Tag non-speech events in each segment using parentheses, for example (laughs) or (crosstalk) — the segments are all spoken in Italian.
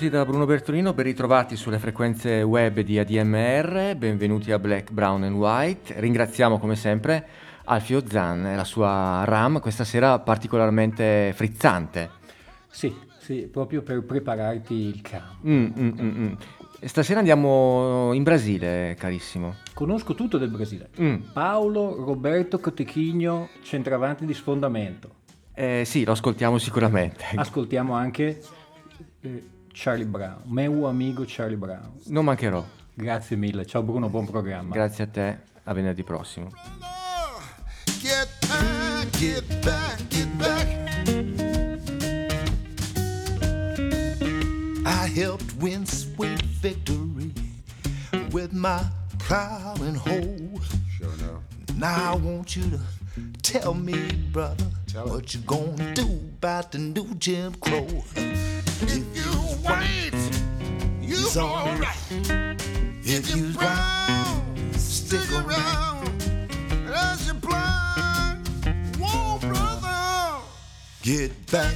Tutti da Bruno Bertolino, ben ritrovati sulle frequenze web di ADMR, benvenuti a Black, Brown and White. Ringraziamo come sempre Alfio Zan e la sua RAM, questa sera particolarmente frizzante. Sì, sì, proprio per prepararti il campo. Mm, mm, mm, mm. Stasera andiamo in Brasile, carissimo. Conosco tutto del Brasile. Mm. Paolo Roberto Cotechigno, centravanti di sfondamento. Eh, sì, lo ascoltiamo sicuramente. Ascoltiamo anche eh, Charlie Brown, meu amigo Charlie Brown. Non mancherò. Grazie mille, ciao Bruno, buon programma. Grazie a te, a venerdì prossimo. Get back, get back, get back. I helped win sweet victory with my plow and hoe. Sure enough. Now I want you to tell me, brother, what you gonna do about the new Jim Crow. If alright. alright. If you brown, stick around. As you blind, whoa, brother. get back,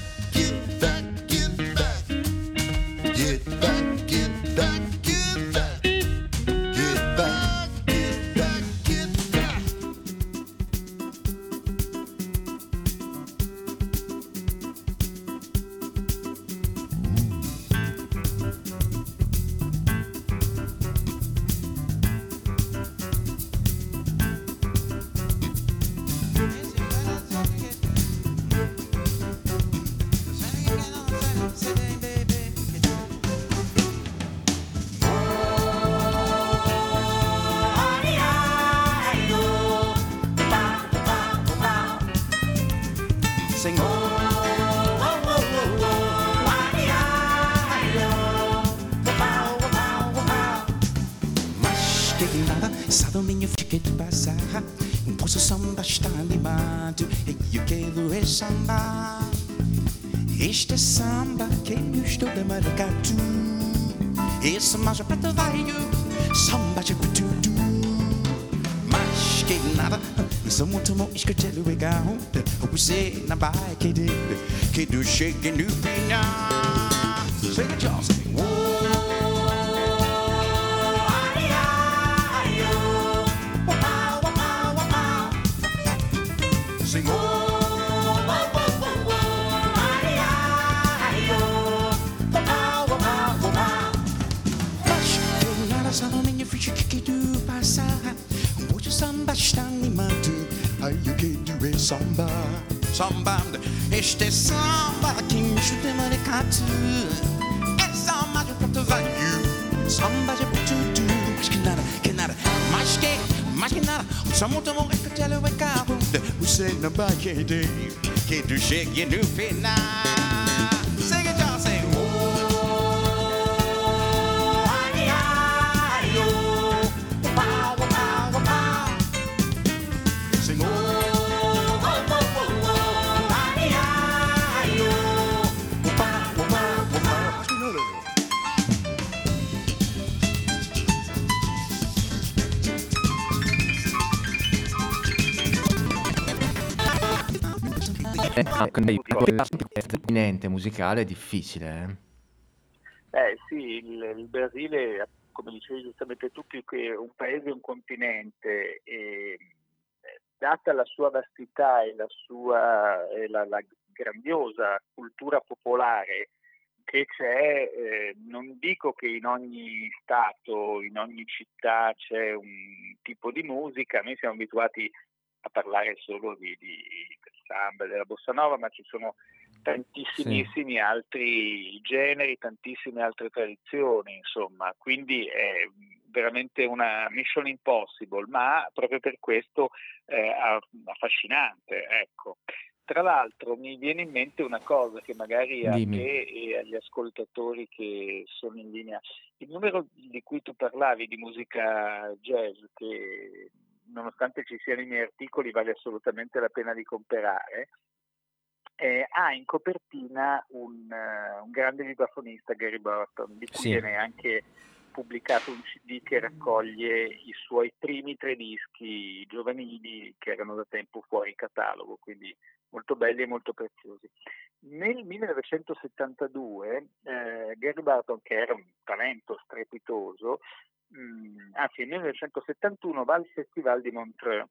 Você na bike dele Que do shake no final maricatu É samba de prato velho Samba de tudo Mas que nada, que nada Mas que, mas que nada Só muito bom é que te leva em carro Você não continente musicale è difficile. Eh, eh sì, il, il, Brasile, come dicevi giustamente tu, più che un paese è un continente e data la sua vastità e la sua e la, la grandiosa cultura popolare che c'è, eh, non dico che in ogni stato, in ogni città c'è un tipo di musica, noi siamo abituati a parlare solo di, di del samba, della bossa nova, ma ci sono tantissimissimi sì. altri generi, tantissime altre tradizioni, insomma, quindi è veramente una mission impossible, ma proprio per questo è affascinante, ecco. Tra l'altro mi viene in mente una cosa che magari a Dimmi. te e agli ascoltatori che sono in linea, il numero di cui tu parlavi di musica jazz, che nonostante ci siano i miei articoli vale assolutamente la pena di comprare, eh, ha in copertina un, uh, un, grande vibrafonista, Gary Burton, di cui sì. viene anche pubblicato un CD che raccoglie i suoi primi tre dischi giovanili che erano da tempo fuori catalogo, quindi molto belli e molto preziosi. Nel 1972 eh, Gary Barton, che era un talento strepitoso, mh, mm, anzi nel 1971 va al Festival di Montreux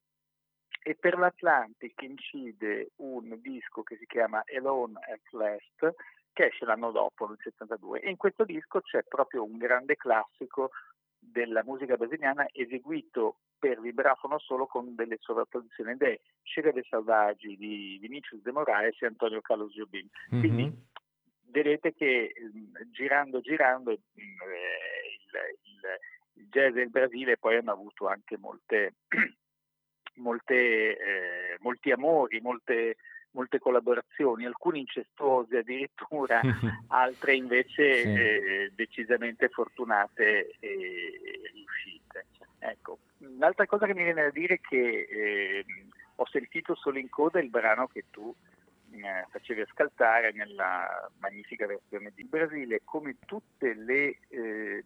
e per l'Atlantic incide un disco che si chiama Alone at Last che esce l'anno dopo, nel 72 e in questo disco c'è proprio un grande classico della musica brasiliana eseguito per vibrafono solo con delle sovrapposizioni ed è Scega dei Salvaggi di Vinicius de Moraes e Antonio Carlos Jobim. Mm-hmm. Quindi vedete che girando girando eh, il, il, il, jazz del Brasile poi hanno avuto anche molte, (clears throat) molte, eh, molti amori, molte, molte collaborazioni, alcune incestuose addirittura, (laughs) altre invece sì. eh, decisamente fortunate e riuscite. Ecco. L'altra cosa che mi viene da dire è che eh, ho sentito solo in coda il brano che tu eh, facevi ascoltare nella magnifica versione di Brasile, come tutte le eh,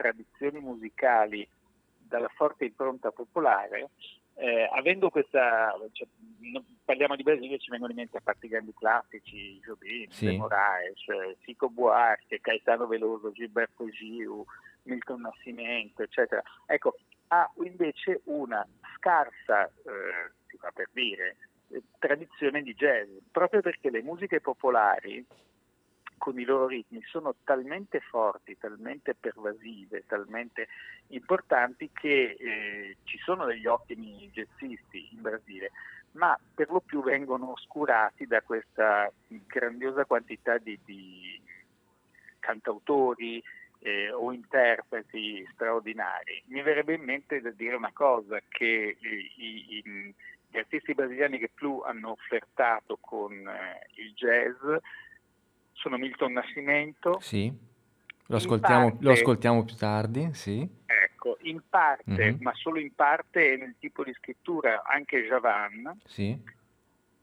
tradizioni musicali dalla forte impronta popolare, eh, avendo questa, cioè, parliamo di Brasile ci vengono in mente a parte grandi classici, Jobim, sì. Moraes, Fico Buarque, Caetano Veloso, Gilberto Giu, Milton Nascimento, eccetera. Ecco, ha invece una scarsa, eh, si fa per dire, tradizione di jazz, proprio perché le musiche popolari con i loro ritmi sono talmente forti, talmente pervasive, talmente importanti che eh, ci sono degli ottimi jazzisti in Brasile, ma per lo più vengono oscurati da questa grandiosa quantità di, di cantautori, eh, o interpreti straordinari. Mi verrebbe in mente da dire una cosa, che i, i, gli artisti brasiliani che più hanno flirtato con eh, il jazz sono Milton Nascimento. Sì, lo ascoltiamo, parte, lo ascoltiamo più tardi, sì. Ecco, in parte, mm-hmm. ma solo in parte nel tipo di scrittura, anche Javan. Sì.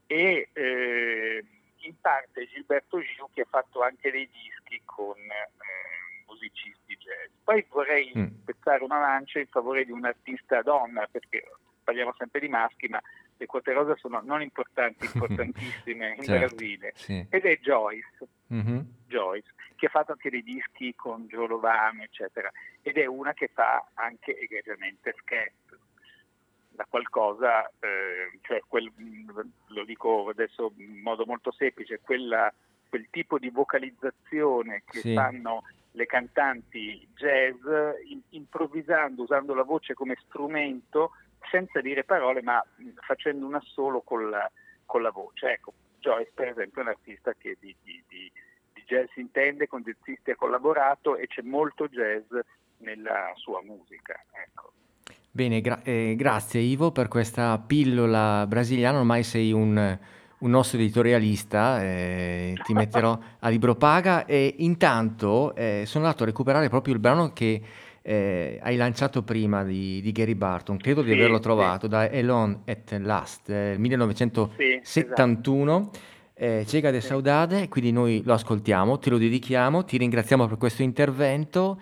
E eh, in parte Gilberto Giu che ha fatto anche dei dischi con eh, musicisti jazz. Poi vorrei mm. spezzare una lancia in favore di un'artista donna, perché parliamo sempre di maschi, ma le quote rosa sono non importanti, (laughs) importantissime in certo, Brasile, sì. ed è Joyce, mm-hmm. Joyce, che ha fatto anche dei dischi con Lovano, eccetera, ed è una che fa anche egregiamente scherzo da qualcosa, eh, cioè quel, lo dico adesso in modo molto semplice, quella, quel tipo di vocalizzazione che sì. fanno le cantanti jazz improvvisando, usando la voce come strumento senza dire parole ma facendo un assolo con la, con la voce. Ecco, Joyce per esempio è un artista che di, di, di, di jazz si intende, con jazzisti ha collaborato e c'è molto jazz nella sua musica. Ecco. Bene, gra- eh, grazie Ivo per questa pillola brasiliana, ormai sei un, un nostro editorialista, eh, ti metterò (laughs) a libro paga e intanto eh, sono andato a recuperare proprio il brano che eh, hai lanciato prima di, di, Gary Barton, credo sì, di averlo trovato, sì. da Elon at Last, eh, 1971, sì, esatto. eh, Cega de Saudade, quindi noi lo ascoltiamo, te lo dedichiamo, ti ringraziamo per questo intervento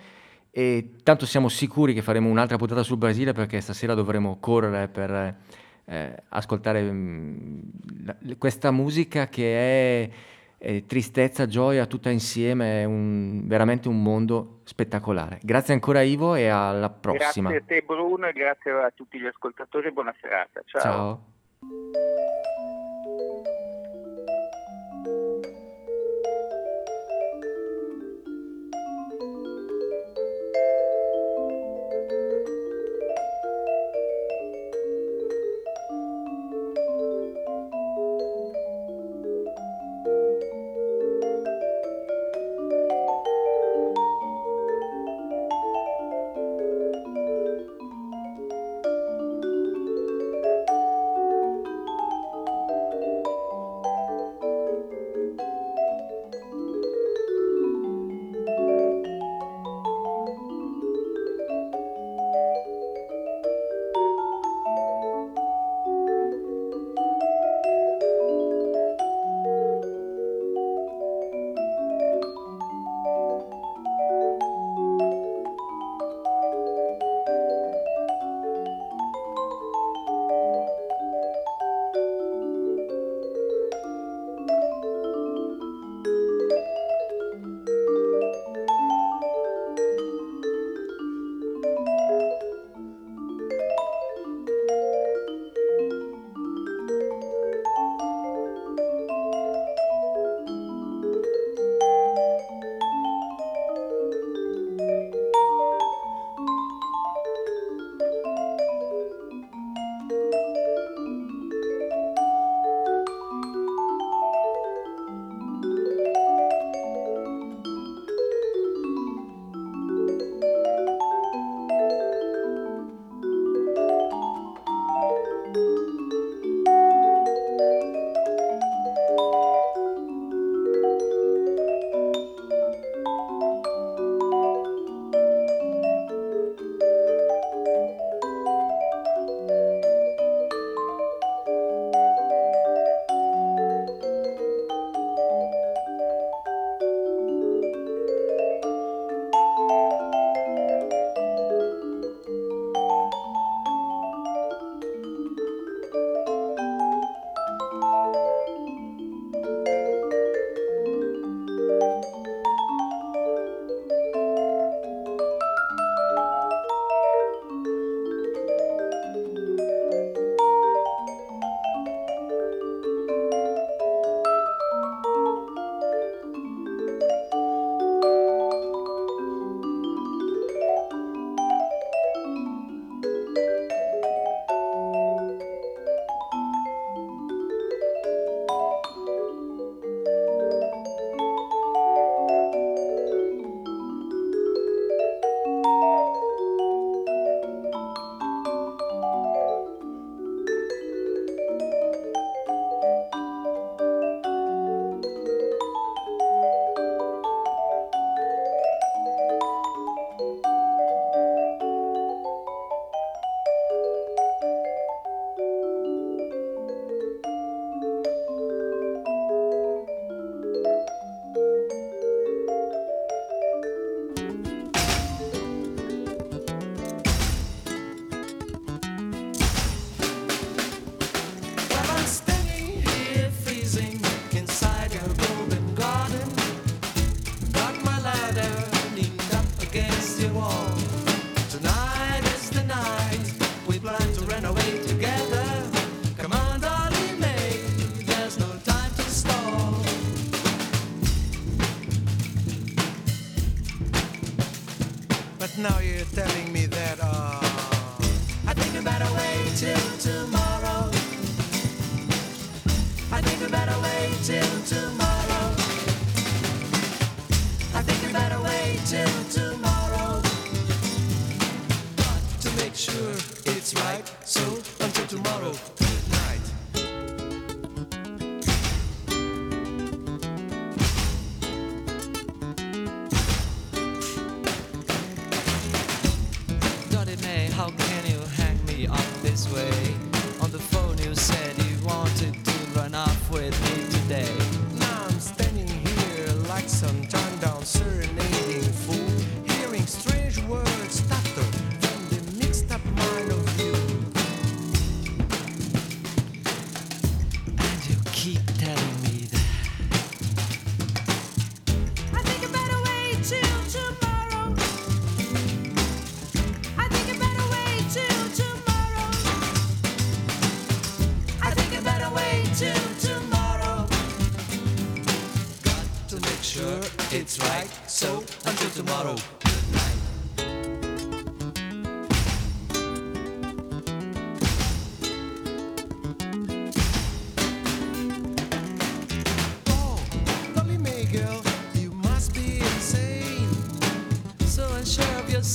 e tanto siamo sicuri che faremo un'altra puntata sul Brasile perché stasera dovremo correre per eh, ascoltare mh, la, questa musica che è eh, tristezza, gioia, tutta insieme, è un, veramente un mondo spettacolare. Grazie ancora Ivo e alla prossima. Grazie a te Bruno e grazie a tutti gli ascoltatori buona serata. Ciao. Ciao.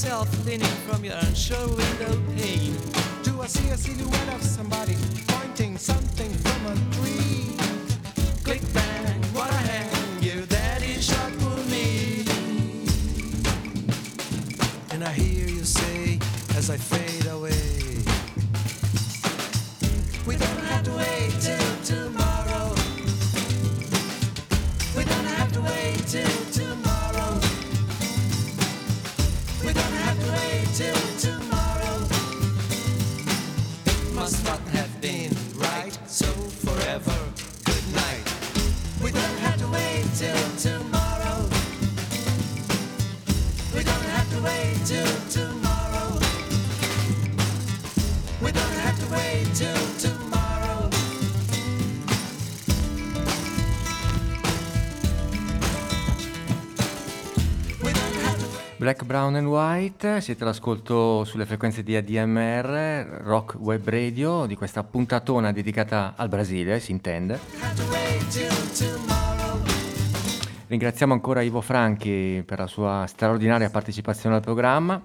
myself leaning from your unsure window pane. Do I see a silhouette of somebody pointing something Light, siete all'ascolto sulle frequenze di ADMR, Rock Web Radio, di questa puntatona dedicata al Brasile, si intende. Ringraziamo ancora Ivo Franchi per la sua straordinaria partecipazione al programma.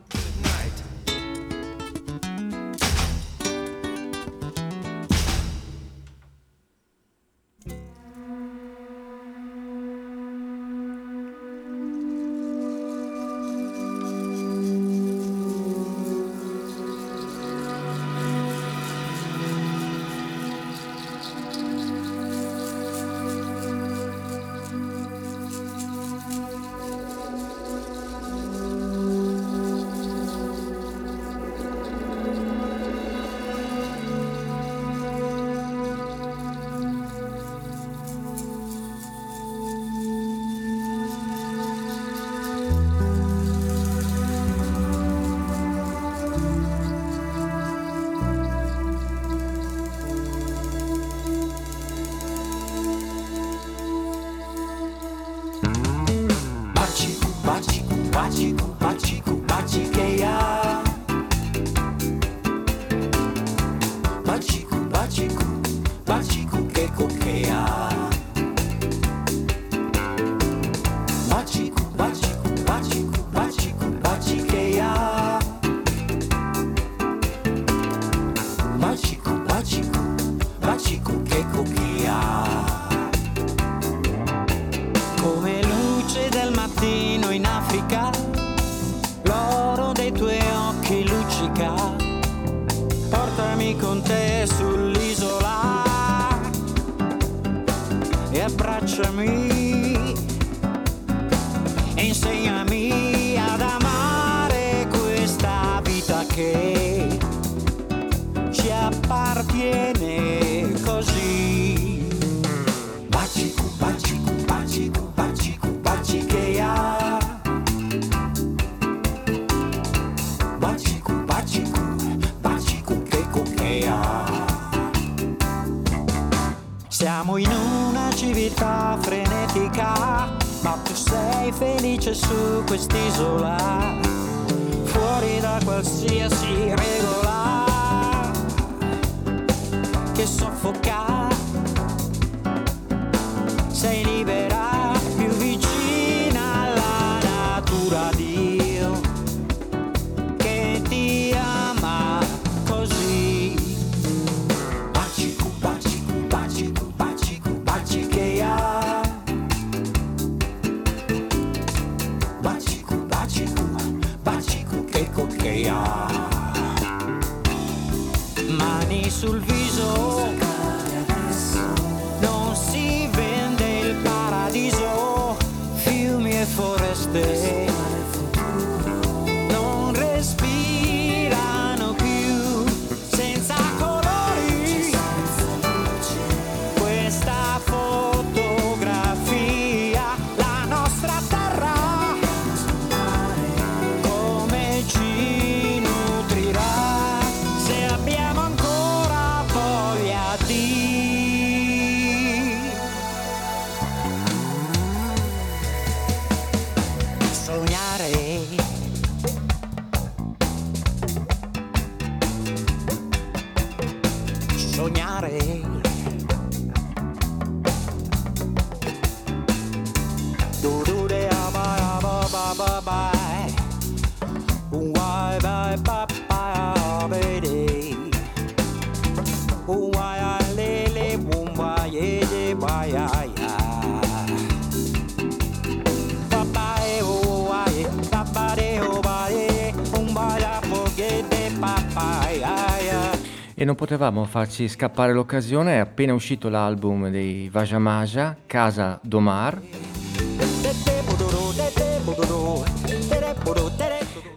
Non potevamo farci scappare l'occasione, è appena uscito l'album dei Vajamaja, Casa Domar.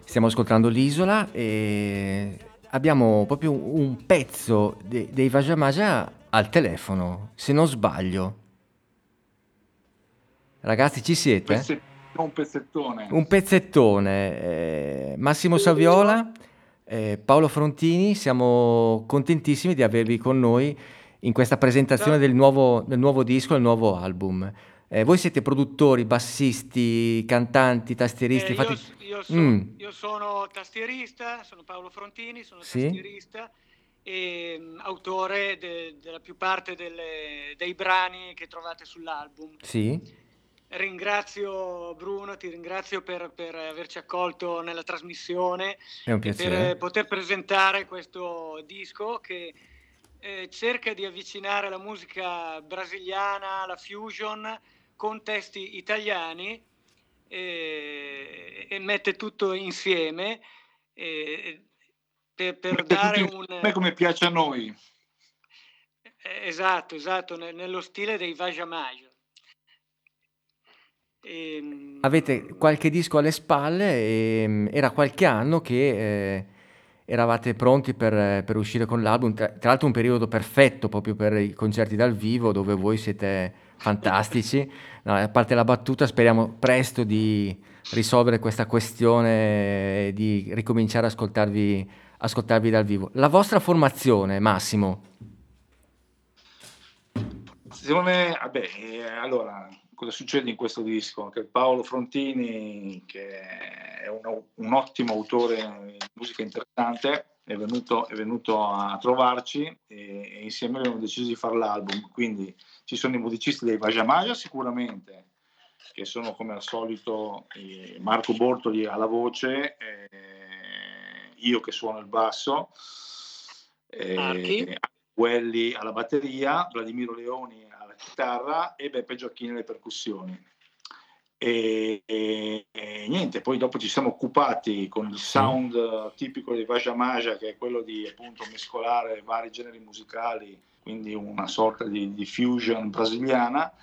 Stiamo ascoltando l'isola e abbiamo proprio un pezzo de- dei Vajamaja al telefono, se non sbaglio. Ragazzi, ci siete? Un pezzettone. Un pezzettone. eh, Massimo Saviola, eh, Paolo Frontini, siamo contentissimi di avervi con noi in questa presentazione del nuovo, del nuovo disco, del nuovo album. Eh, voi siete produttori, bassisti, cantanti, tastieristi. Eh, fate- io, io sono, Mm, io sono tastierista, sono Paolo Frontini, sono Sì. tastierista e mm, autore de- della più parte delle- dei brani che trovate sull'album. sì, Ringrazio Bruno, ti ringrazio per, per averci accolto nella trasmissione è un e per piacere. eh, poter presentare questo disco che eh, cerca di avvicinare la musica brasiliana, la fusion, con testi italiani e, e mette tutto insieme eh, per, per dare un... come piace a noi. Eh, Esatto, esatto, ne- nello stile dei Vajamaja. Ehm, Avete qualche disco alle spalle e mm, era qualche anno che eh, eravate pronti per, per uscire con l'album, tra, tra l'altro un periodo perfetto proprio per i concerti dal vivo dove voi siete fantastici. (laughs) No, a parte la battuta, speriamo presto di risolvere questa questione e di ricominciare ad ascoltarvi, ascoltarvi dal vivo. La vostra formazione, Massimo, Secondo me, vabbè, eh, allora, cosa succede in questo disco? Che Paolo Frontini, che è un, un ottimo autore di musica interessante, è venuto, è venuto a trovarci e, e insieme abbiamo deciso di fare l'album. Quindi ci sono i musicisti dei Vajamaja sicuramente, che sono come al solito Marco Bortoli alla voce, eh, io che suono il basso, eh, Archi. Quelli alla batteria, Vladimiro Leoni alla chitarra e Beppe Gioacchini alle percussioni. E, e- e niente, poi dopo ci siamo occupati con il sound tipico di Vaja Maja, che è quello di appunto mescolare vari generi musicali, quindi una sorta di, di fusion brasiliana.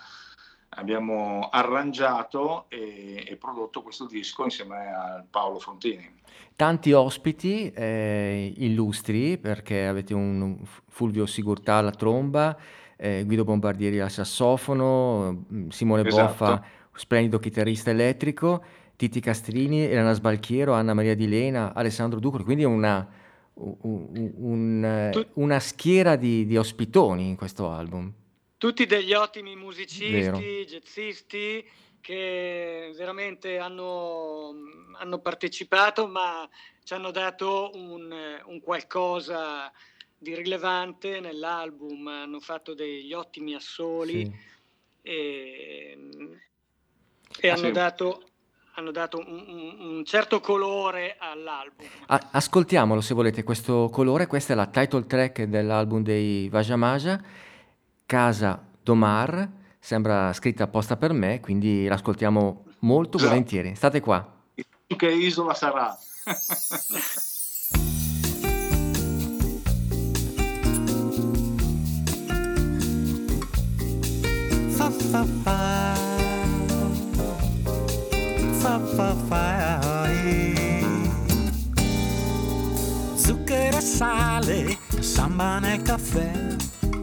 Abbiamo arrangiato e, e prodotto questo disco insieme a Paolo Frontini. tanti ospiti eh, illustri perché avete un Fulvio Sigurtà alla tromba, eh, Guido Bombardieri al sassofono, mm, Simone Esatto. Boffa, splendido chitarrista elettrico, Titi Castrini, Elena Sbalchiero, Anna Maria Di Lena, Alessandro Ducro, quindi una, un- un- una schiera di, di ospitoni in questo album. Tutti degli ottimi musicisti, Vero. jazzisti che veramente hanno, hanno partecipato ma ci hanno dato un, un qualcosa di rilevante nell'album, hanno fatto degli ottimi assoli Sì. e, e Ah, hanno sì. dato, hanno dato un, un- certo colore all'album. Ascoltiamolo se volete questo colore, questa è la title track dell'album dei Vajamaja, Casa Domar, sembra scritta apposta per me, quindi l'ascoltiamo molto Esatto. volentieri. State qua. Che isola sarà? fa fa fa fa fa fa zucchero e sale samba nel caffè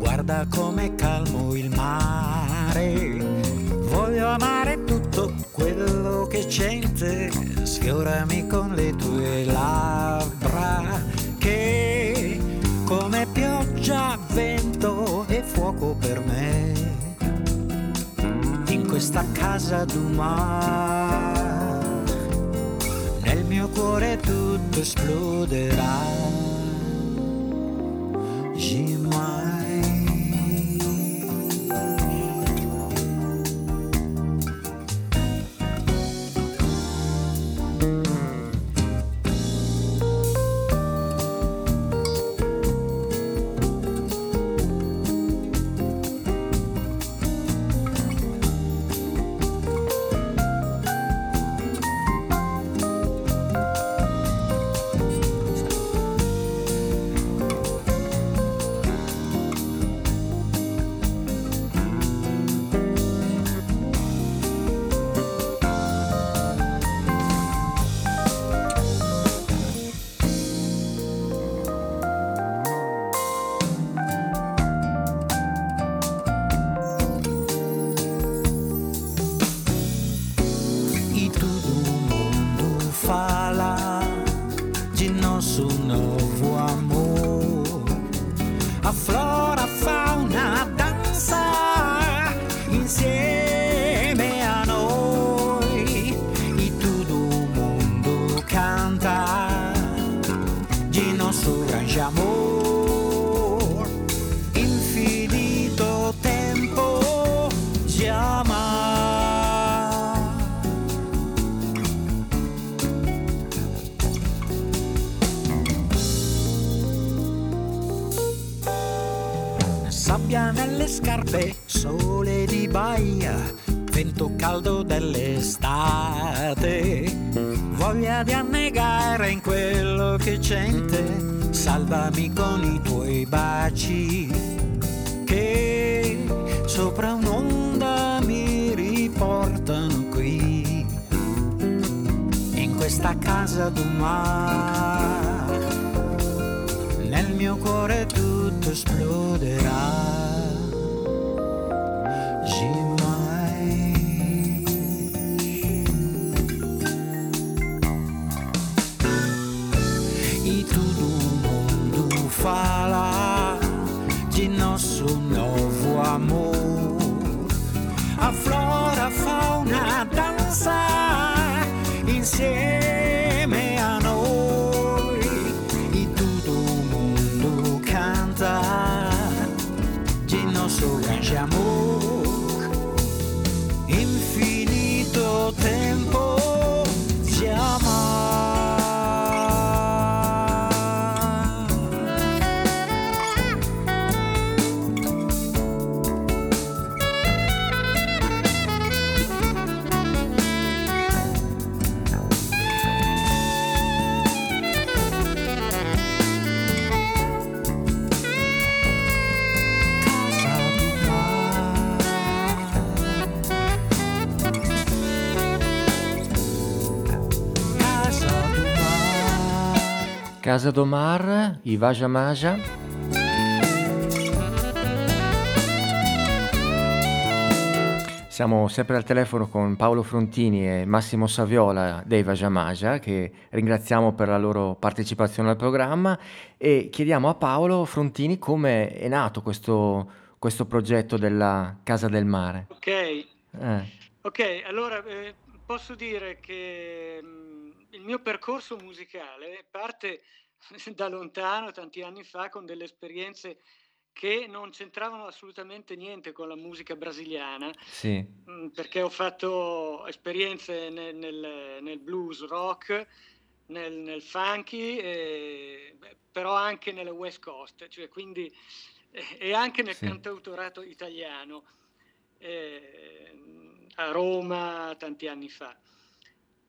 guarda come calmo il mare voglio amare tutto quello che c'è in te sfiorami con le tue labbra che come pioggia vento e fuoco per me in questa casa d'umar cuore tutto esploderà. Jamais. Casa d'Omar, Ivaja Maja. Siamo sempre al telefono con Paolo Frontini e Massimo Saviola dei Vajamaja che ringraziamo per la loro partecipazione al programma e chiediamo a Paolo Frontini come è nato questo, questo progetto della Casa del Mare. Ok, Eh, ok, allora eh, posso dire che mh, il mio percorso musicale parte (laughs) da lontano, tanti anni fa, con delle esperienze che non c'entravano assolutamente niente con la musica brasiliana, sì, mh, perché ho fatto esperienze nel, nel- nel blues rock, nel, nel funky, e, beh, però anche nella West Coast, cioè quindi, eh, e anche nel Sì. cantautorato italiano eh, a Roma tanti anni fa.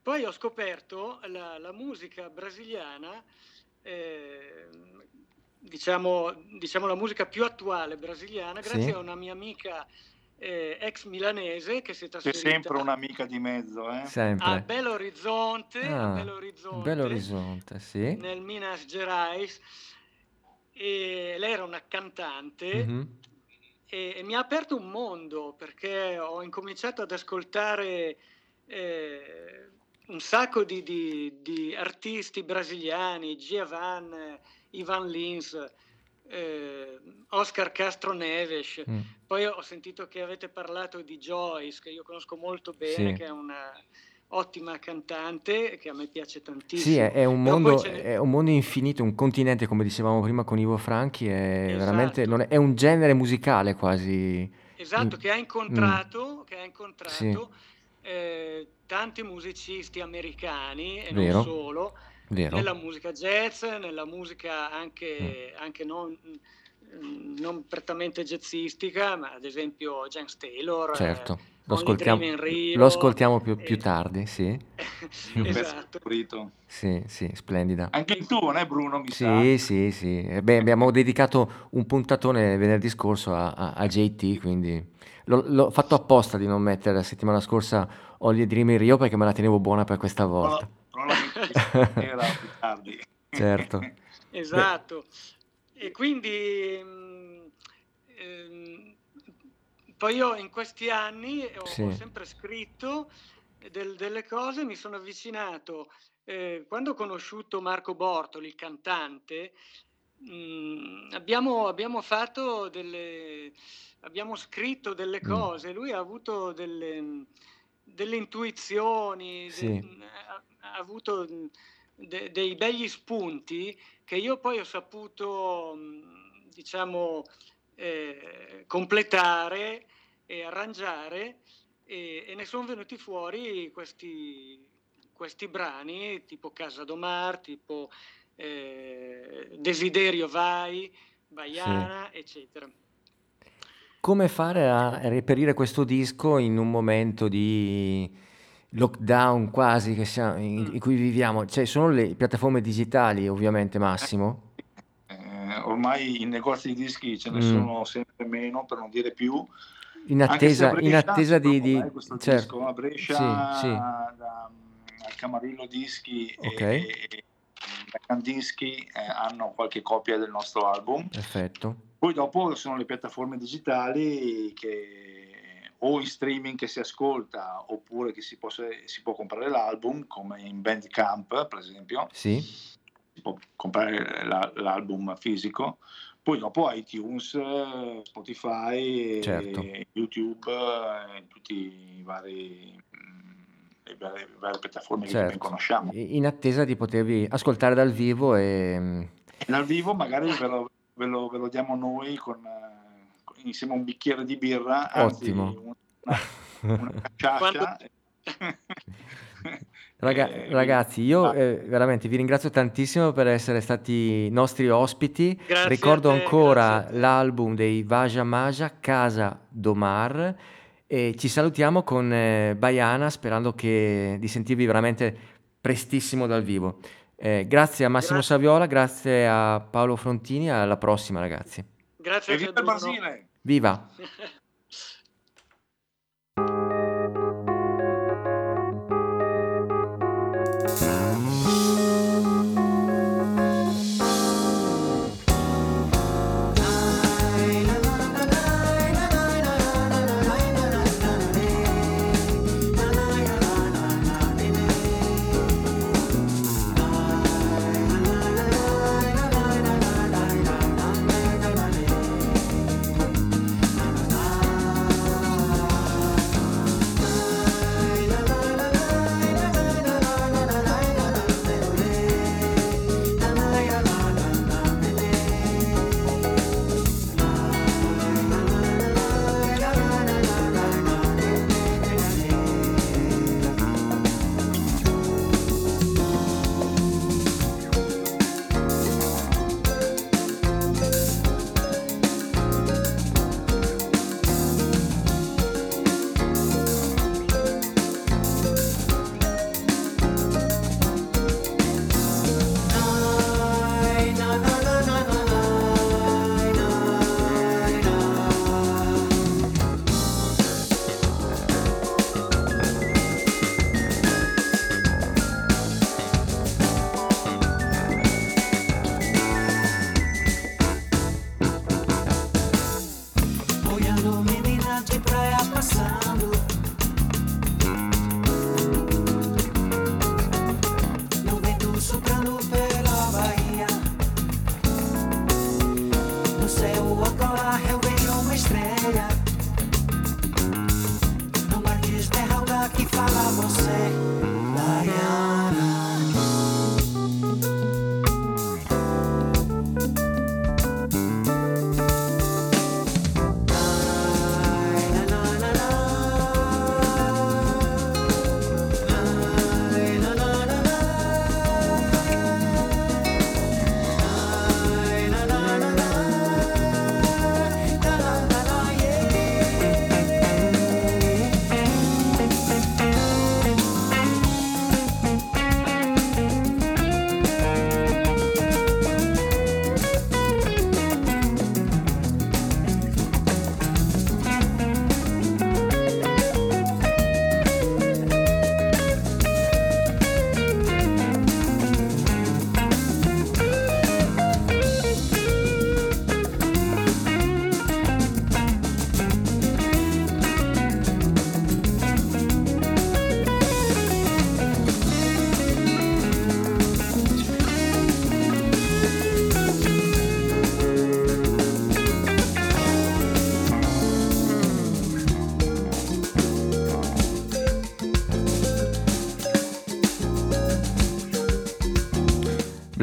Poi ho scoperto la, la musica brasiliana, eh, diciamo, diciamo la musica più attuale brasiliana, grazie Sì. a una mia amica eh, ex milanese che si è C'è trasferita sempre un'amica di mezzo, eh? a sempre. Belo Horizonte, a Ah, Belo Horizonte, Bello Orizzonte, sì. nel Minas Gerais, e lei era una cantante Mhm. e, e mi ha aperto un mondo perché ho incominciato ad ascoltare eh, un sacco di, di- di artisti brasiliani, Giavan, Ivan Lins, eh, Oscar Castro Neves. Mm. Poi ho sentito che avete parlato di Joyce, che io conosco molto bene, Sì. che è una, ottima cantante che a me piace tantissimo. Sì, è, è un mondo, n'è- è un mondo infinito, un continente, come dicevamo prima con Ivo Franchi, è veramente, Esatto. non è, un genere musicale quasi. Esatto, che ha Mm, incontrato, che ha sì, incontrato eh, tanti musicisti americani e Vero. non solo, vero. nella musica jazz, nella musica anche, anche non, mm, non prettamente jazzistica, ma ad esempio James Taylor, eh, Certo, lo Only Dream ascoltiamo, Rio. lo ascoltiamo più, più eh, tardi, sì. (laughs) Esatto. Sì, sì, splendida. Anche il tuo, né Bruno, mi sa? Sì, sì, sì. Eh, Beh, abbiamo dedicato un puntatone venerdì scorso a, a- a JT, quindi l'ho, l'ho fatto apposta di non mettere la settimana scorsa Ollie Dream in Rio perché me la tenevo buona per questa volta. però la metti era più tardi. (laughs) Certo. Beh, Esatto. E quindi mm, ehm, poi io in questi anni ho, ho sì, sempre scritto del- delle cose, mi sono avvicinato. eh, quando ho conosciuto Marco Bortoli, il cantante, mm, abbiamo, abbiamo fatto delle, abbiamo scritto delle mm, cose. Lui ha avuto delle, delle intuizioni, de- sì, ha, ha avuto mm, de- dei begli spunti che io poi ho saputo, mh, diciamo, eh, completare e arrangiare e, e ne sono venuti fuori questi, questi brani tipo Casa Domar, tipo eh, Desiderio Vai, sì. Baiana, eccetera. Come fare a reperire questo disco in un momento di lockdown quasi siamo- in, Mm. in cui viviamo? Cioè, sono le piattaforme digitali, ovviamente, Massimo. Eh, ormai i negozi di dischi ce ne Mm. sono sempre meno, per non dire più. In attesa, in Brescia attesa si di, di- certo, disco, a Brescia sì, sì, da- al Camarillo Dischi ok, e, e da Candischi eh, hanno qualche copia del nostro album. perfetto, Poi dopo sono le piattaforme digitali che o in streaming che si ascolta oppure che si, possa- si può comprare l'album come in Bandcamp per esempio, sì, si può comprare la- l'album fisico. Poi dopo iTunes, eh, Spotify, certo, e YouTube, eh, tutti i vari, mm, le varie, varie piattaforme che certo, conosciamo. I- in attesa di potervi ascoltare dal vivo e... E dal vivo magari ve lo, ve lo- ve lo diamo noi con, eh, con- insieme a un bicchiere di birra, anzi Ottimo. una, una Quando, (laughs) cacciascia. (laughs) Raga- Eh, ragazzi, io eh, veramente vi ringrazio tantissimo per essere stati nostri ospiti. grazie Ricordo te, ancora l'album dei Vaja Maja, Casa Domar, e ci salutiamo con eh, Baiana, sperando che- di sentirvi veramente prestissimo dal vivo. Eh, grazie a Massimo Grazie, Saviola, grazie a Paolo Frontini, alla prossima ragazzi. grazie e a te viva il. Brasile! Viva!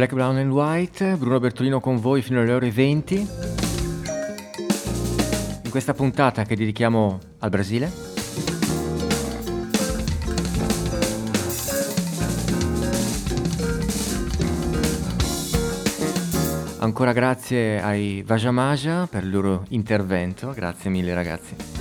Black, Brown and White, Bruno Bertolino con voi fino alle ore 20. In questa puntata che dedichiamo al Brasile. Ancora grazie ai Vajamaja per il loro intervento, grazie mille ragazzi.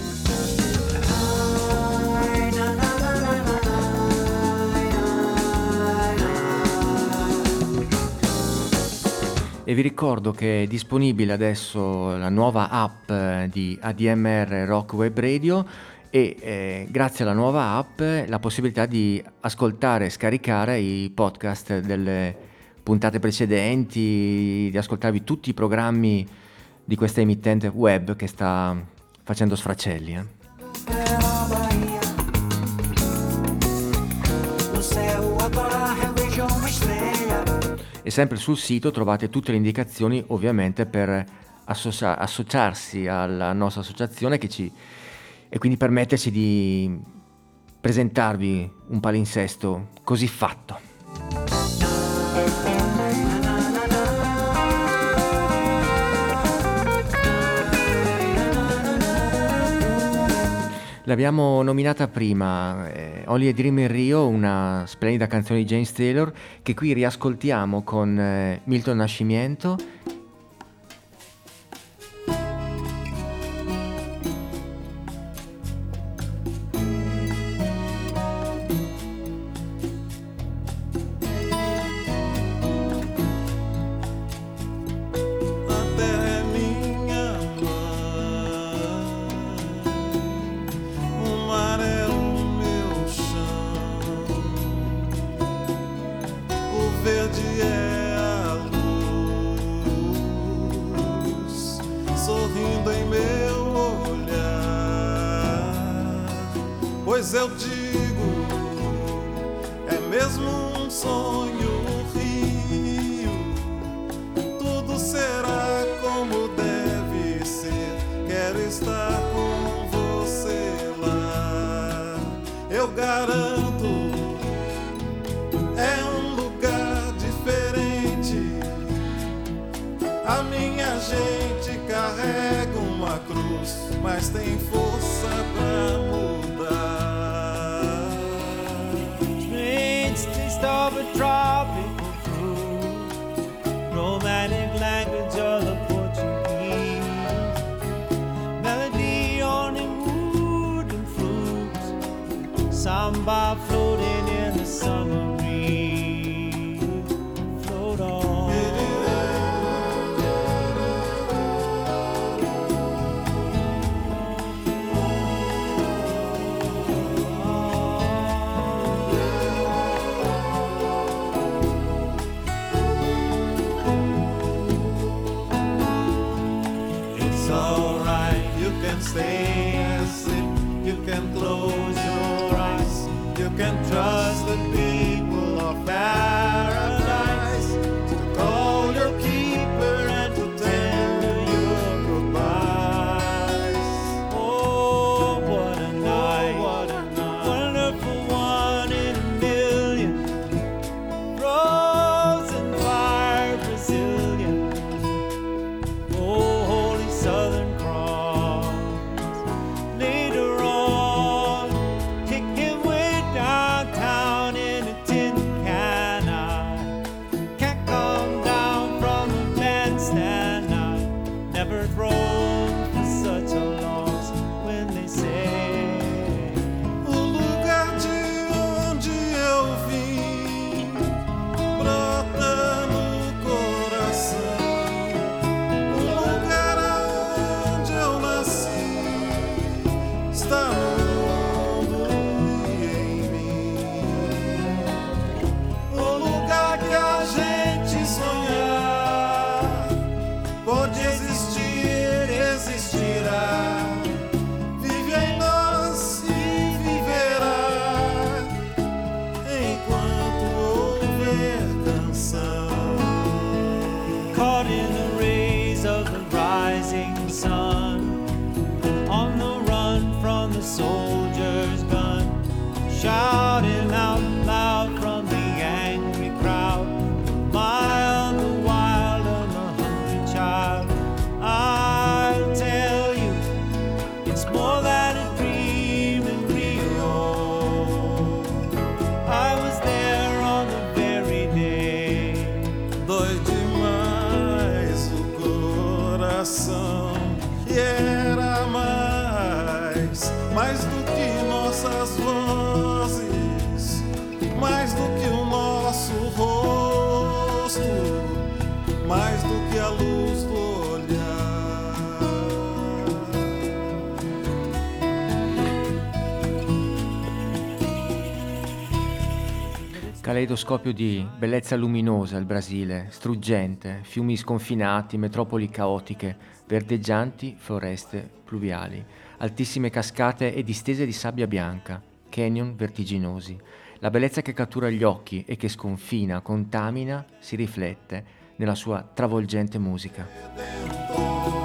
E vi ricordo che è disponibile adesso la nuova app eh, di ADMR Rock Web Radio e eh, grazie alla nuova app la possibilità di ascoltare e scaricare i podcast delle puntate precedenti, di ascoltarvi tutti i programmi di questa emittente web che sta facendo sfracelli. Eh. E sempre sul sito trovate tutte le indicazioni ovviamente per associa- associarsi alla nostra associazione ci, e quindi permetterci di presentarvi un palinsesto così fatto. L'abbiamo nominata prima, eh, Only a Dream in Rio, una splendida canzone di James Taylor che qui riascoltiamo con eh, Milton Nascimento caleidoscopio di bellezza luminosa il Brasile, struggente, fiumi sconfinati, metropoli caotiche, verdeggianti foreste pluviali, altissime cascate e distese di sabbia bianca, canyon vertiginosi. La bellezza che cattura gli occhi e che sconfina, contamina, si riflette nella sua travolgente musica.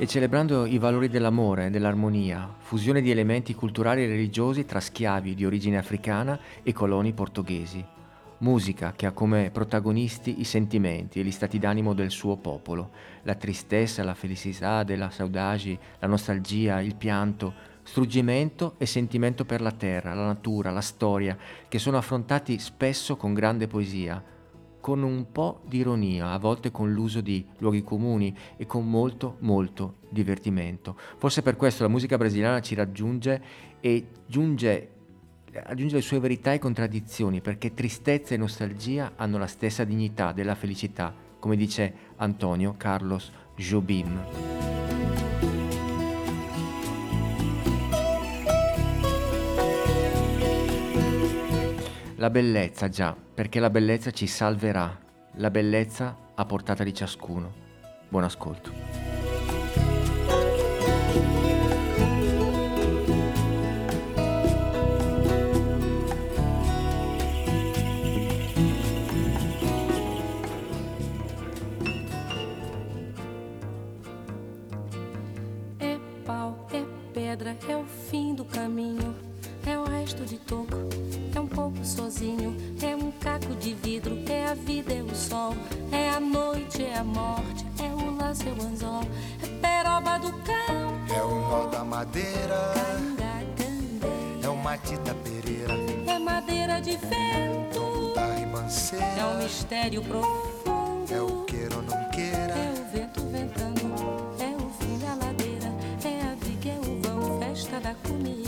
E celebrando i valori dell'amore, dell'armonia, fusione di elementi culturali e religiosi tra schiavi di origine africana e coloni portoghesi. Musica che ha come protagonisti i sentimenti e gli stati d'animo del suo popolo, la tristezza, la felicità, la saudade, la nostalgia, il pianto, struggimento e sentimento per la terra, la natura, la storia, che sono affrontati spesso con grande poesia, con un po' di ironia, a volte con l'uso di luoghi comuni e con molto, molto divertimento. Forse per questo la musica brasiliana ci raggiunge e giunge, aggiunge le sue verità e contraddizioni, perché tristezza e nostalgia hanno la stessa dignità della felicità, come dice Antonio Carlos Jobim. La bellezza, già, perché la bellezza ci salverà, la bellezza a portata di ciascuno. Buon ascolto. É pedra, é o fim do caminho. É o resto de toco, sozinho. É um caco de vidro, é a vida, é o sol. É a noite, é a morte, é o laço, é o anzol. É peroba do cão, É o nó da madeira, canga, é o matita pereira, É madeira de vento, da é um ribanceira, mistério profundo. é o queira ou não queira, É o vento ventando, é o fim da ladeira, é a viga, é o vão, festa da comida.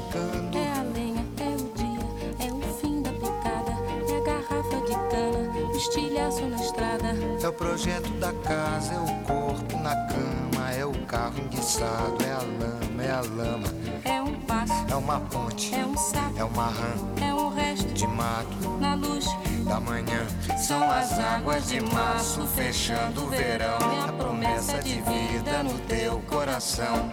é a lenha, é o dia, é o fim da picada. É a garrafa de cana, o estilhaço na estrada. É o projeto da casa, é o corpo na cama, é o carro enguiçado, é a lama, é a lama, É um passo, é uma ponte, é um sapo, é uma rã é um resto de mato na luz. da manhã. São as águas de março fechando o verão, é a promessa de vida no teu coração.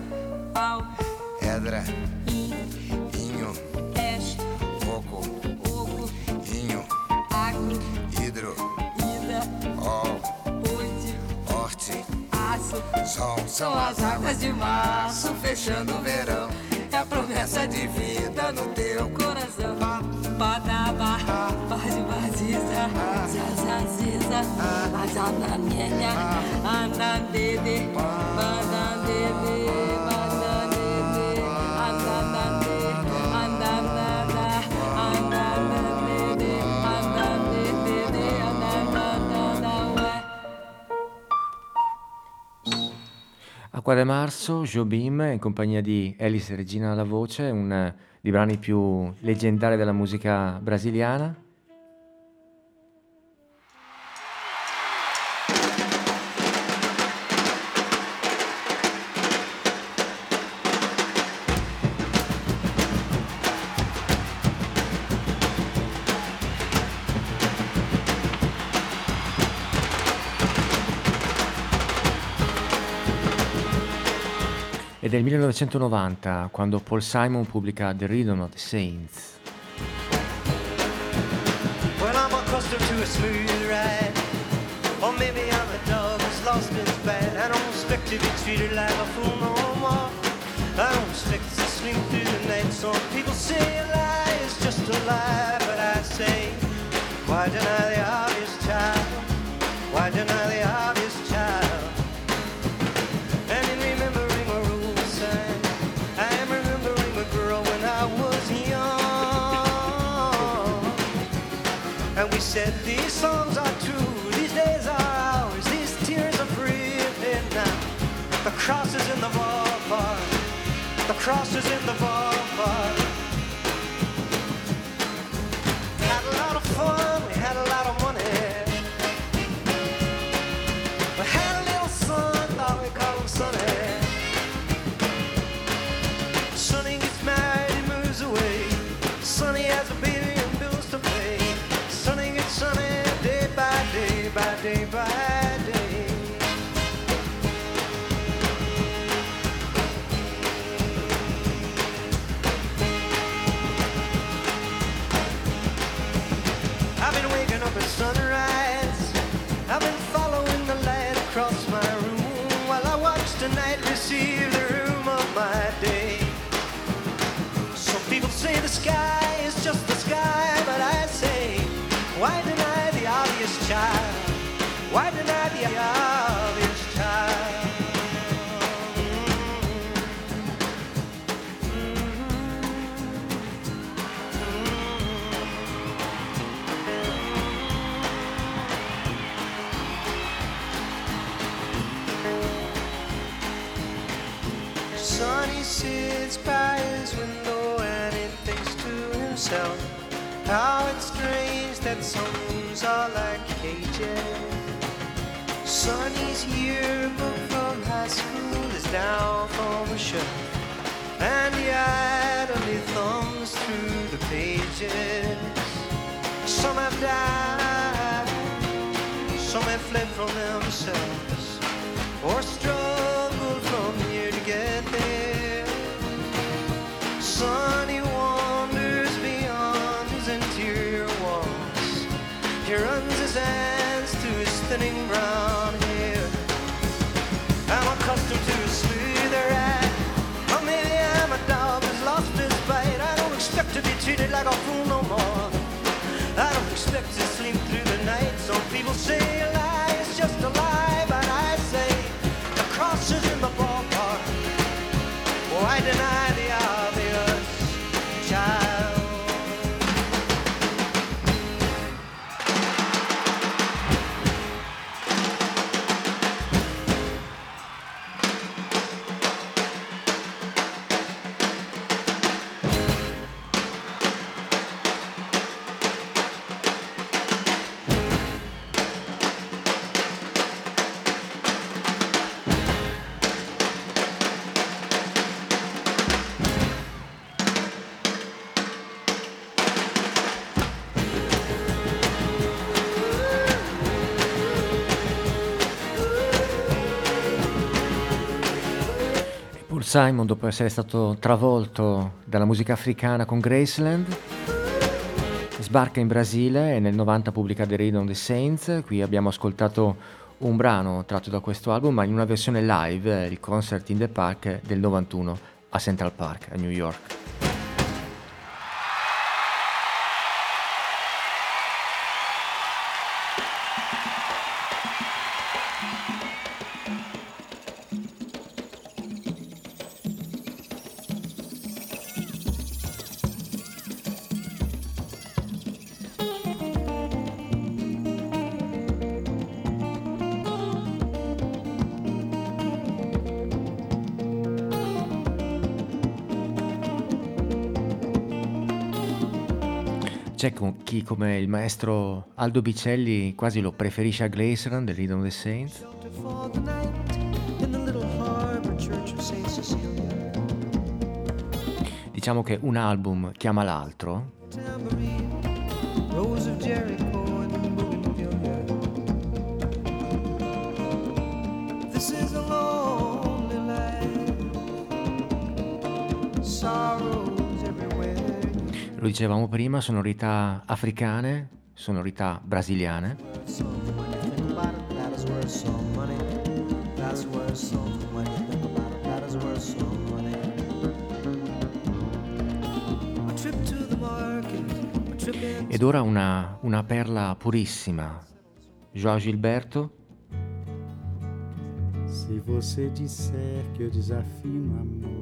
Pau, Edra, inho, inho, peixe, coco, oco, inho, agro, hidro, ida, ó, ponte, horte, aço. sol. São as águas de março fechando o verão, é a promessa de vida no teu coração. Badaba, bade badiza, zazaziza, bazananenha, andandede, bandandede, Acqua de Marzo, Jobim in compagnia di Alice Regina alla voce, uno dei brani più leggendari della musica brasiliana. Del 1990, quando Paul Simon pubblica The Rhythm of the Saints. Well, I'm accustomed to a smooth ride. Or maybe I'm a dog who's lost his bad. I don't expect to be treated like a fool no more. I don't expect to sleep through the night. Some people say a lie is just a lie, but I say, why deny the obvious child? Said these songs are true, these days are ours, these tears are breathing now. The cross is in the ballpark, the cross is in the ballpark. By day by day. I've been waking up at sunrise. I've been following the light across my room while I watch the night receive the room of my day. Some people say the sky sits by his window and he thinks to himself how it's strange that some rooms are like cages. Sonny's yearbook from high school is down from a shelf and he idly thumbs through the pages. Some have died, some have fled from themselves or struggled to be treated Simon, dopo essere stato travolto dalla musica africana con Graceland, sbarca in Brasile e nel 90 pubblica The Rhythm of the Saints. Qui abbiamo ascoltato un brano tratto da questo album, ma in una versione live, il Concert in the Park del 91 a Central Park, a New York. C'è chi come il maestro Aldo Bicelli quasi lo preferisce a Glaceran del Rhythm of the Saints. the the. Diciamo che un album chiama l'altro. Tambourine, Lo dicevamo prima, sonorità africane, sonorità brasiliane. Ed ora una, una perla purissima. João Gilberto, Se você disser que eu desafio amor,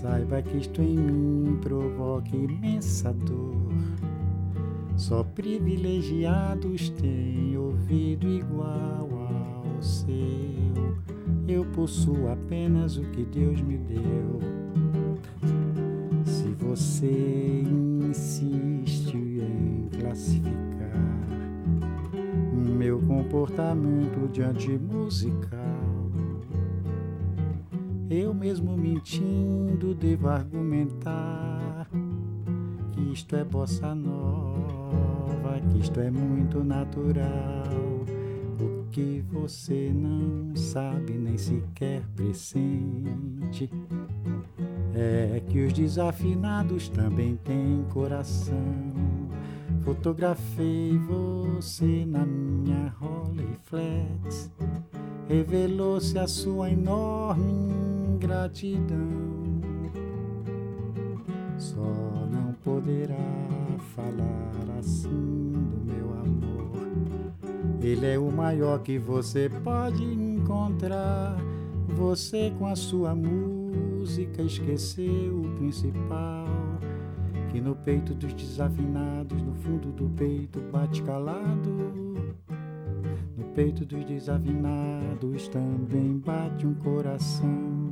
saiba que isto em mim provoca imensa dor. Só privilegiados têm ouvido igual ao seu. Eu possuo apenas o que Deus me deu. Se você insiste em classificar meu comportamento diante musical. Eu mesmo mentindo devo argumentar que isto é bossa nova, que isto é muito natural. O que você não sabe nem sequer pressente é que os desafinados também têm coração. Fotografei você na minha Rolleiflex. Revelou-se a sua enorme ingratidão. Só não poderá falar assim do meu amor. Ele é o maior que você pode encontrar. Você com a sua música esqueceu o principal que no peito dos desafinados, no fundo do peito bate calado. Peito dos desafinados também bate um coração.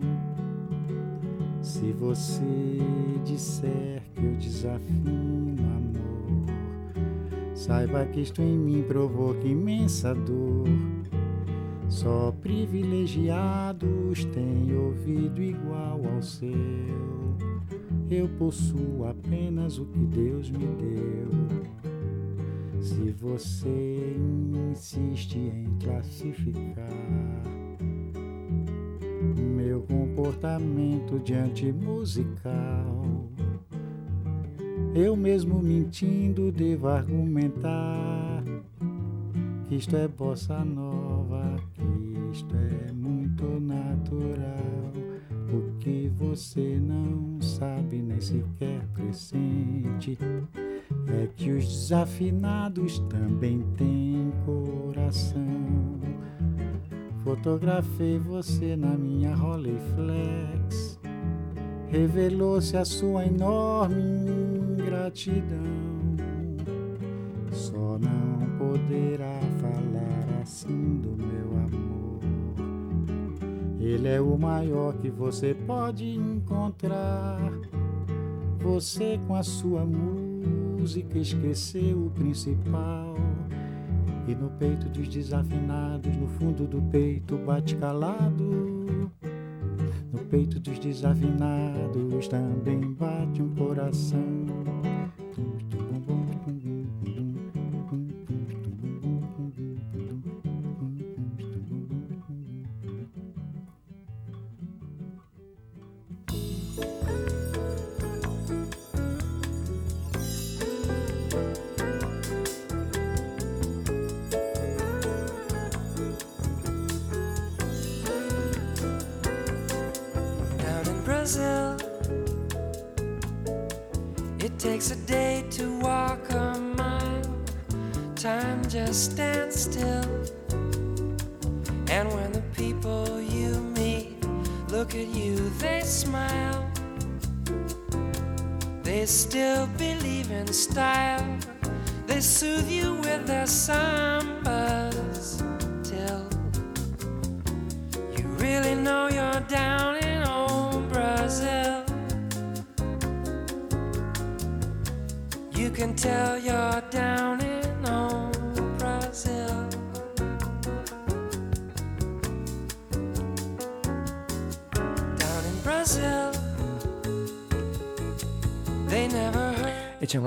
Se você disser que eu desafino amor, saiba que isto em mim provoca imensa dor. Só privilegiados têm ouvido igual ao seu. Eu possuo apenas o que Deus me deu. Se você insiste em classificar meu comportamento diante musical, eu mesmo mentindo devo argumentar que isto é bossa nova, que isto é muito natural. O que você não sabe nem sequer pressente é que os desafinados também têm coração. Fotografei você na minha Rolleiflex. Revelou-se a sua enorme ingratidão. Só não poderá falar assim do meu amor. Ele é o maior que você pode encontrar. Você com a sua música esqueceu o principal. E no peito dos desafinados, no fundo do peito bate calado. No peito dos desafinados também bate um coração.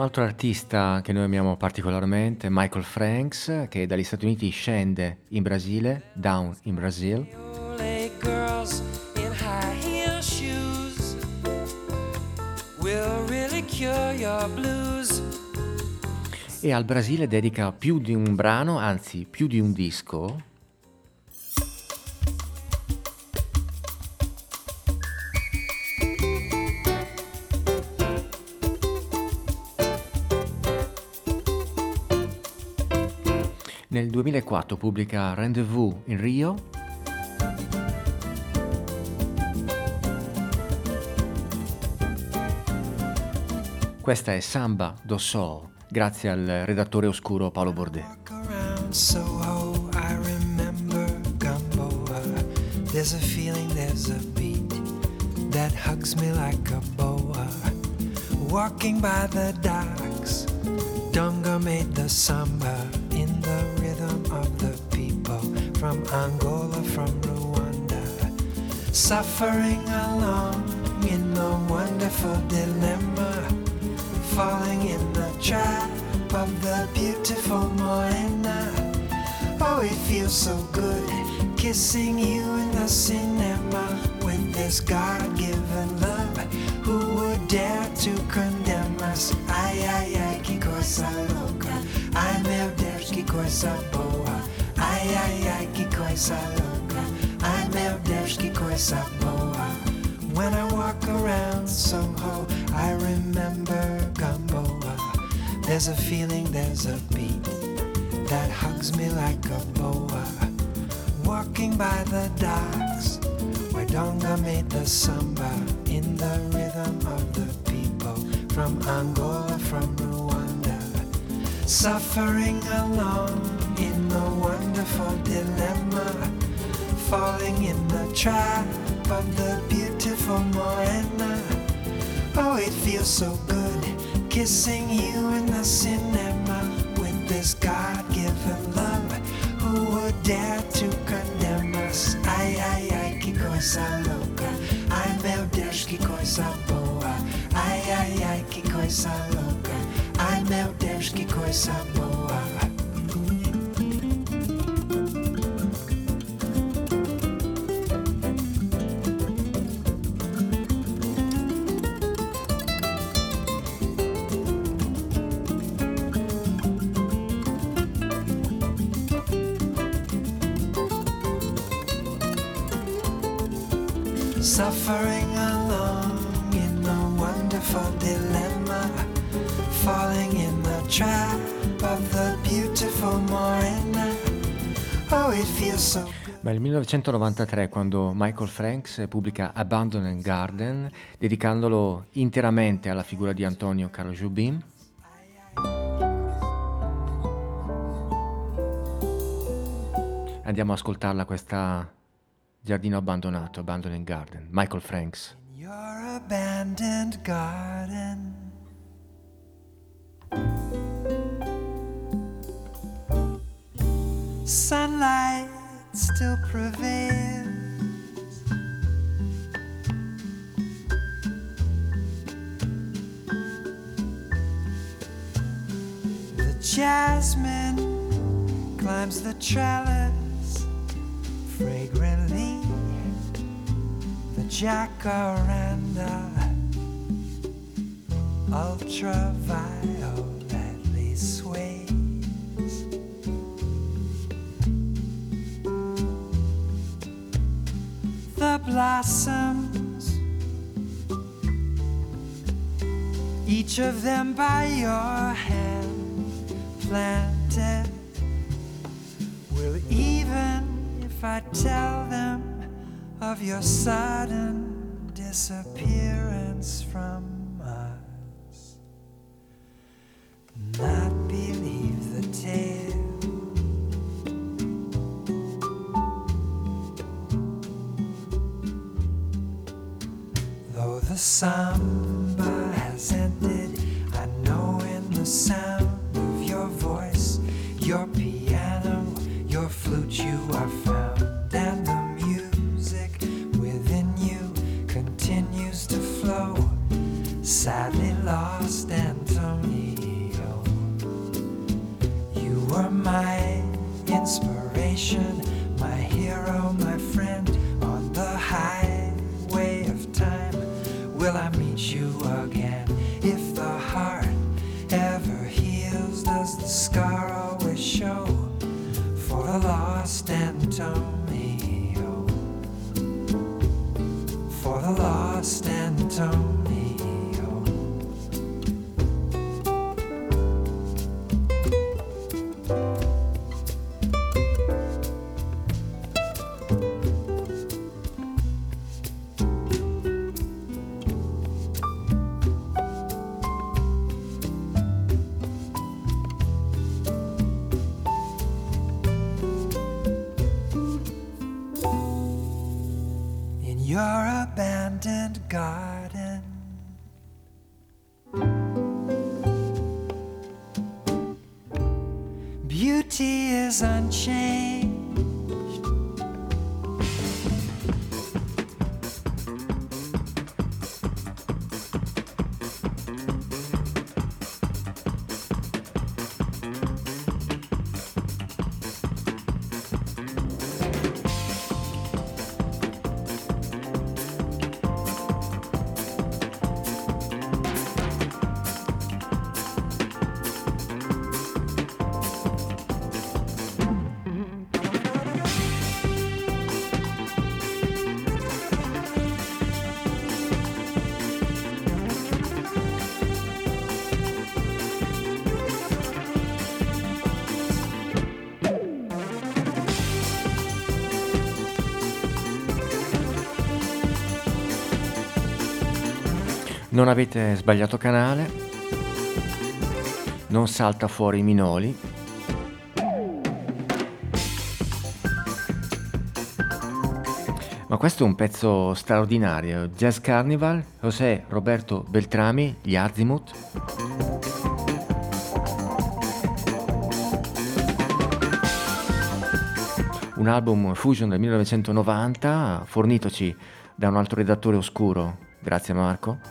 Altro artista che noi amiamo particolarmente, Michael Franks, che dagli Stati Uniti scende in Brasile, down in Brazil, e al Brasile dedica più di un brano, anzi più di un disco, Nel 2004 pubblica Rendezvous in Rio Questa è Samba do Sol, grazie al redattore oscuro Paolo Bordet. Gamboa. There's a feeling, there's a beat that hugs me like a boa. Walking by the docks, Dunga made the samba Angola, from Rwanda. Suffering along in a wonderful dilemma falling in the trap of the beautiful Morena. Oh, it feels so good kissing you in the cinema with this God given love. Who would dare to condemn us? Ai, ai, ai, que coisa louca. Ai, meu Deus, que coisa boa. Ai, ai, ai, que coisa louca. Ai, meu Deus, que coisa boa. When I walk around Soho, I remember Gamboa. There's a feeling, there's a beat that hugs me like a boa. Walking by the docks where Donga made the samba in the rhythm of the people from Angola, from Rwanda. Suffering along in a wonderful dilemma falling in the trap of the beautiful Morena. Oh, it feels so good kissing you in the cinema with this God given love. Who would dare to condemn us? Ai, ai, ai, que coisa louca. Ai, meu Deus, que coisa boa. Ai, ai, ai, que coisa louca. Ai, meu Deus, que coisa boa. Ma il 1993 quando Michael Franks pubblica Abandoned Garden, dedicandolo interamente alla figura di Antonio Carlo Jobim. Andiamo a ascoltarla questa giardino abbandonato, Abandoned Garden, Michael Franks. your abandoned garden. Sunlight still prevails. The jasmine climbs the trellis fragrantly the jacaranda ultravioletly the blossoms each of them by your hand planted will even if I tell them of your sudden disappearance from us. Not believe the tale. Samba has ended, I know in the sound of your voice, your piano, your flute you are found, and the music within you continues to flow. Sadly your abandoned garden. Non avete sbagliato canale, non salta fuori Minoli. Ma questo è un pezzo straordinario. Jazz Carnival, José Roberto Beltrami, gli Azimuth. Un album Fusion del 1990, fornitoci da un altro redattore oscuro. Grazie Marco.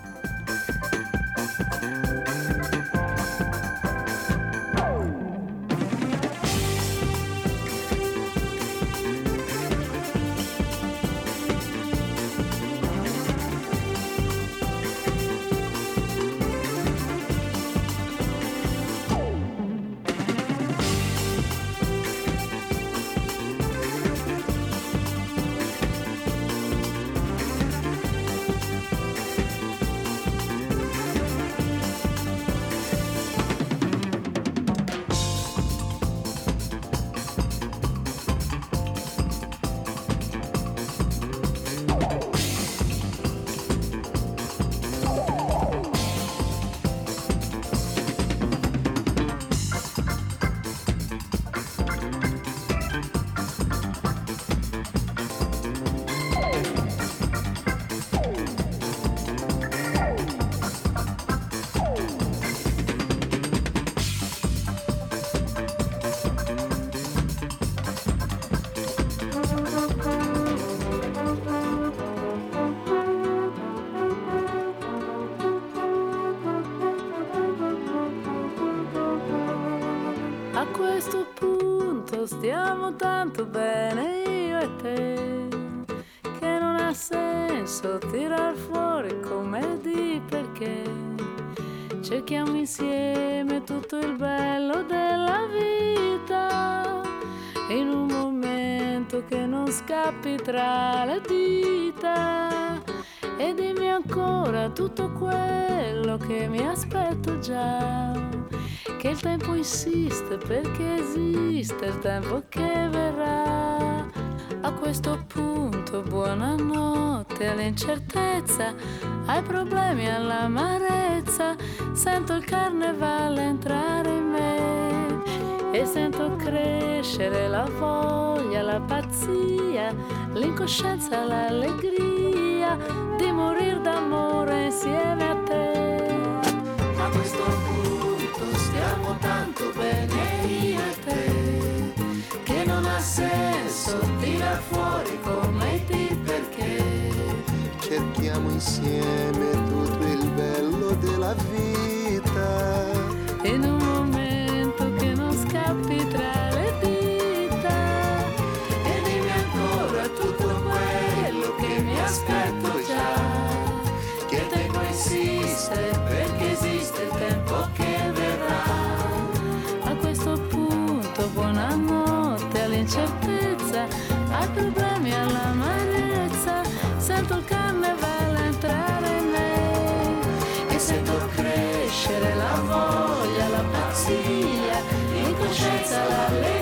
Tanto bene io e te che non ha senso tirar fuori come di perché. Cerchiamo insieme tutto il bello della vita in un momento che non scappi tra le dita. E dimmi ancora tutto quello che mi aspetto già che il tempo insiste perché esiste il tempo che questo punto buonanotte all'incertezza, ai problemi all'amarezza, sento il carnevale entrare in me e sento crescere la voglia, la pazzia, l'incoscienza, l'allegria adesso tira fuori come ti perché cerchiamo insieme tutto il bello della vita. L'incoscienza,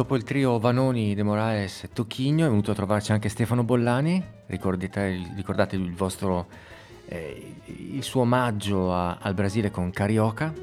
dopo il trio Vanoni, De Morales e Tocchigno è venuto a trovarci anche Stefano Bollani. Ricordate, ricordate il vostro eh, il suo omaggio a- al Brasile con Carioca.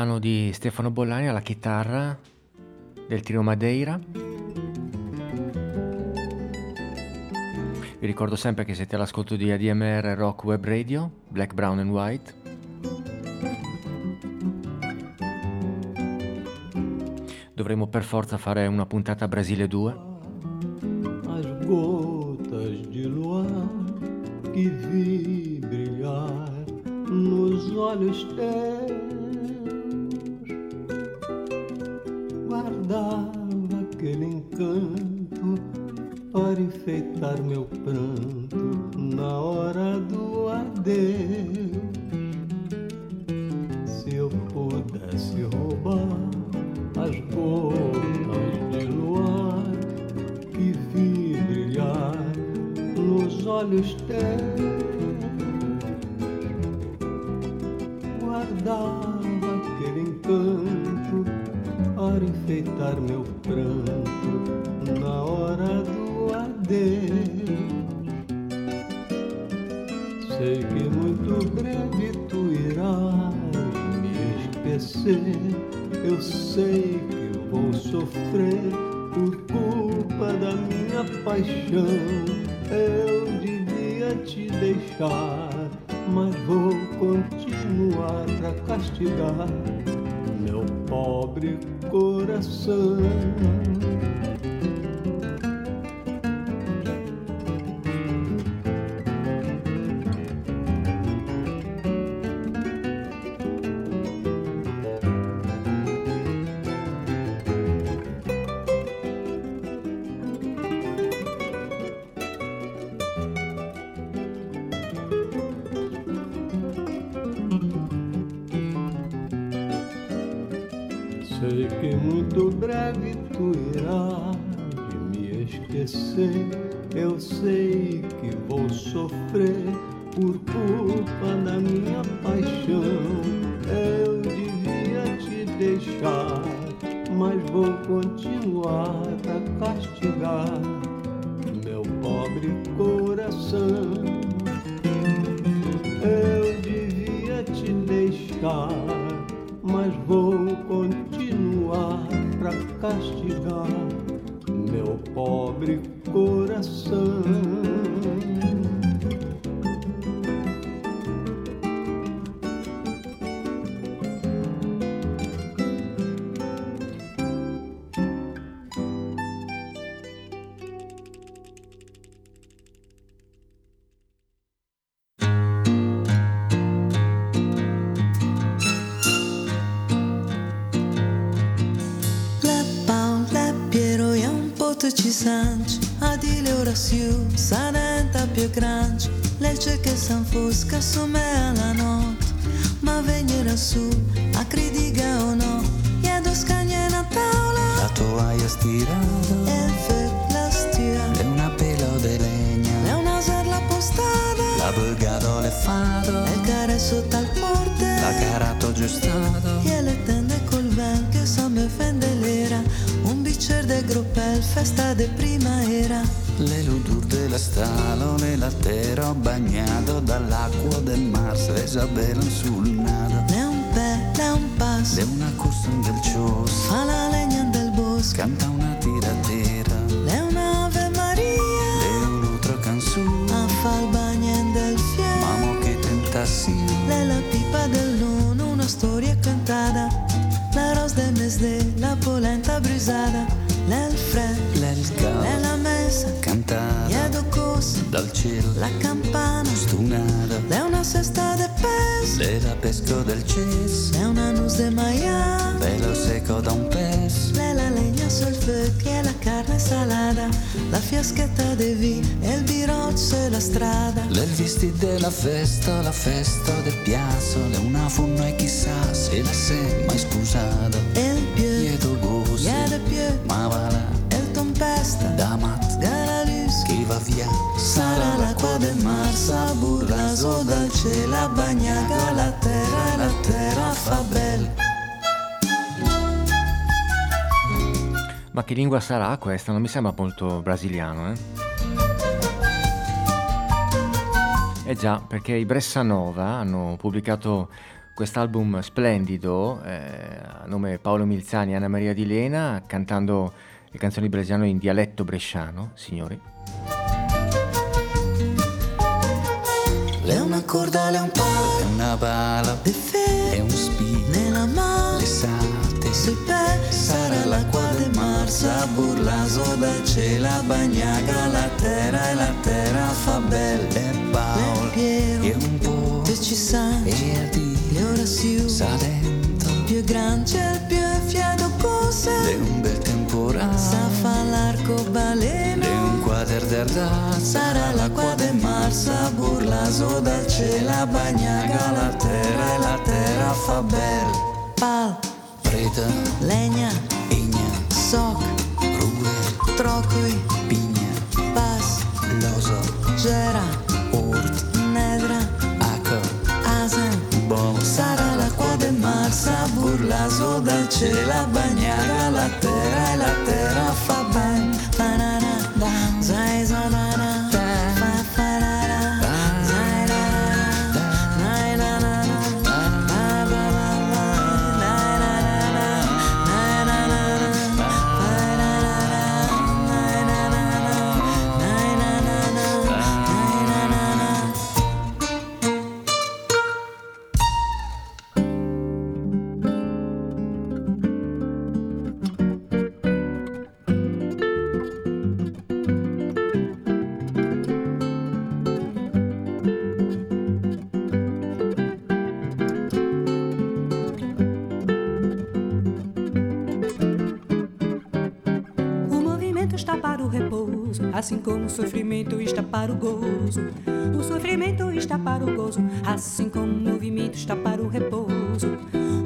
Piano di Stefano Bollani alla chitarra del trio Madeira. Vi ricordo sempre che siete all'ascolto di ADMR Rock Web Radio, Black, Brown and White. Dovremo per forza fare una puntata Brasile 2. as gotas de luar que vi brilhar nos olhos teus. Guardava aquele encanto a enfeitar meu pranto na hora do adeus. Mas vou continuar pra castigar meu pobre coração. Muito breve strada Le il vestito della festa, la festa del piazzo, le una funno e chissà se la sei mai scusata. E il più Chiedo gozo, Chiede più ma va là, E il tempesta da mat, Gara luz chi va via, Sarà l'acqua del mar Sa burraso dal cielo a bagnaga la terra e la terra fa bel Ma che lingua sarà questa? Non mi sembra molto brasiliano, eh? Eh già, perché i Bressanova hanno pubblicato quest'album splendido eh, a nome Paolo Milzani e Anna Maria Di Lena, cantando le canzoni brasiliane in dialetto bresciano, signori. Le una corda, le un palo è una pala, sate, Sui pe Sarà l'acqua del mar Sa burraso dal cielo bagnaga la terra E la terra fa bel e Paolo, e un po', Te ci sa e di, Le ora si sa dentro, Più grande il più fiato cose le un bel temporale, Sa fa l'arcobaleno le un quader verdad sarà l'acqua del mar sa burlaso dal cielo bagnaga la terra e la terra fa bel. Pal preta legna. Igna. Soc. Rugue trocui. Pigna. Pas. Loso. Gera. Urt. Nedra. Aco. Asen bom sarà l'acqua del mar sa burlaso dal cielo bagnaga la terra e la terra fa bel assim como o sofrimento está para o gozo. O sofrimento está para o gozo, assim como o movimento está para o repouso.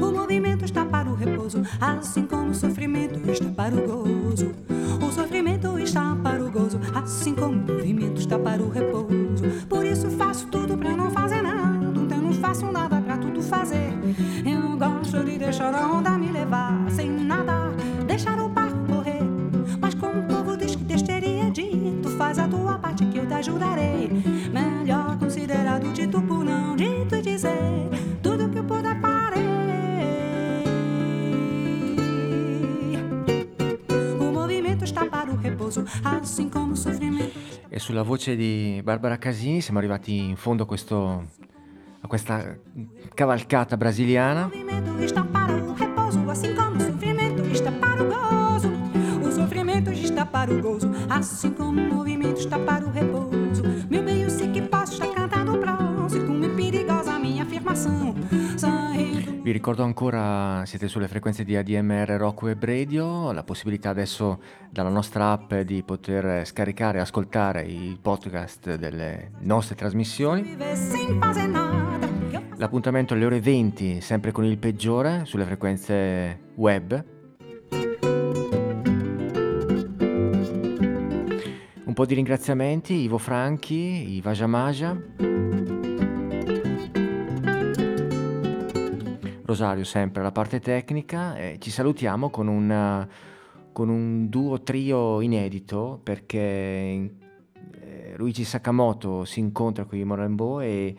O movimento está para o repouso, assim como o sofrimento está para o gozo. O sofrimento está para sulla voce di Barbara Casini siamo arrivati in fondo a, questo- a questa cavalcata brasiliana. O sofrimento está para o gozo, assim como o movimento está para o repouso. Vi ricordo ancora, siete sulle frequenze di ADMR Rock Web Radio, la possibilità adesso dalla nostra app di poter scaricare e ascoltare i podcast delle nostre trasmissioni. L'appuntamento alle ore 20, sempre con il peggiore, sulle frequenze web. Un po' di ringraziamenti, Ivo Franchi, Iva Jamaja, Rosario sempre alla parte tecnica e ci salutiamo con un, con un duo trio inedito perché eh, Luigi Sakamoto si incontra con i Morambo e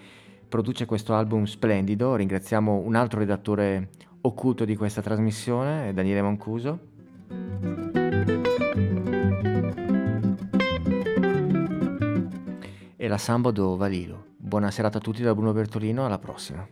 produce questo album splendido. Ringraziamo un altro redattore occulto di questa trasmissione, Daniele Mancuso. E la Sambo do Valilo. Buona serata a tutti da Bruno Bertolino, alla prossima.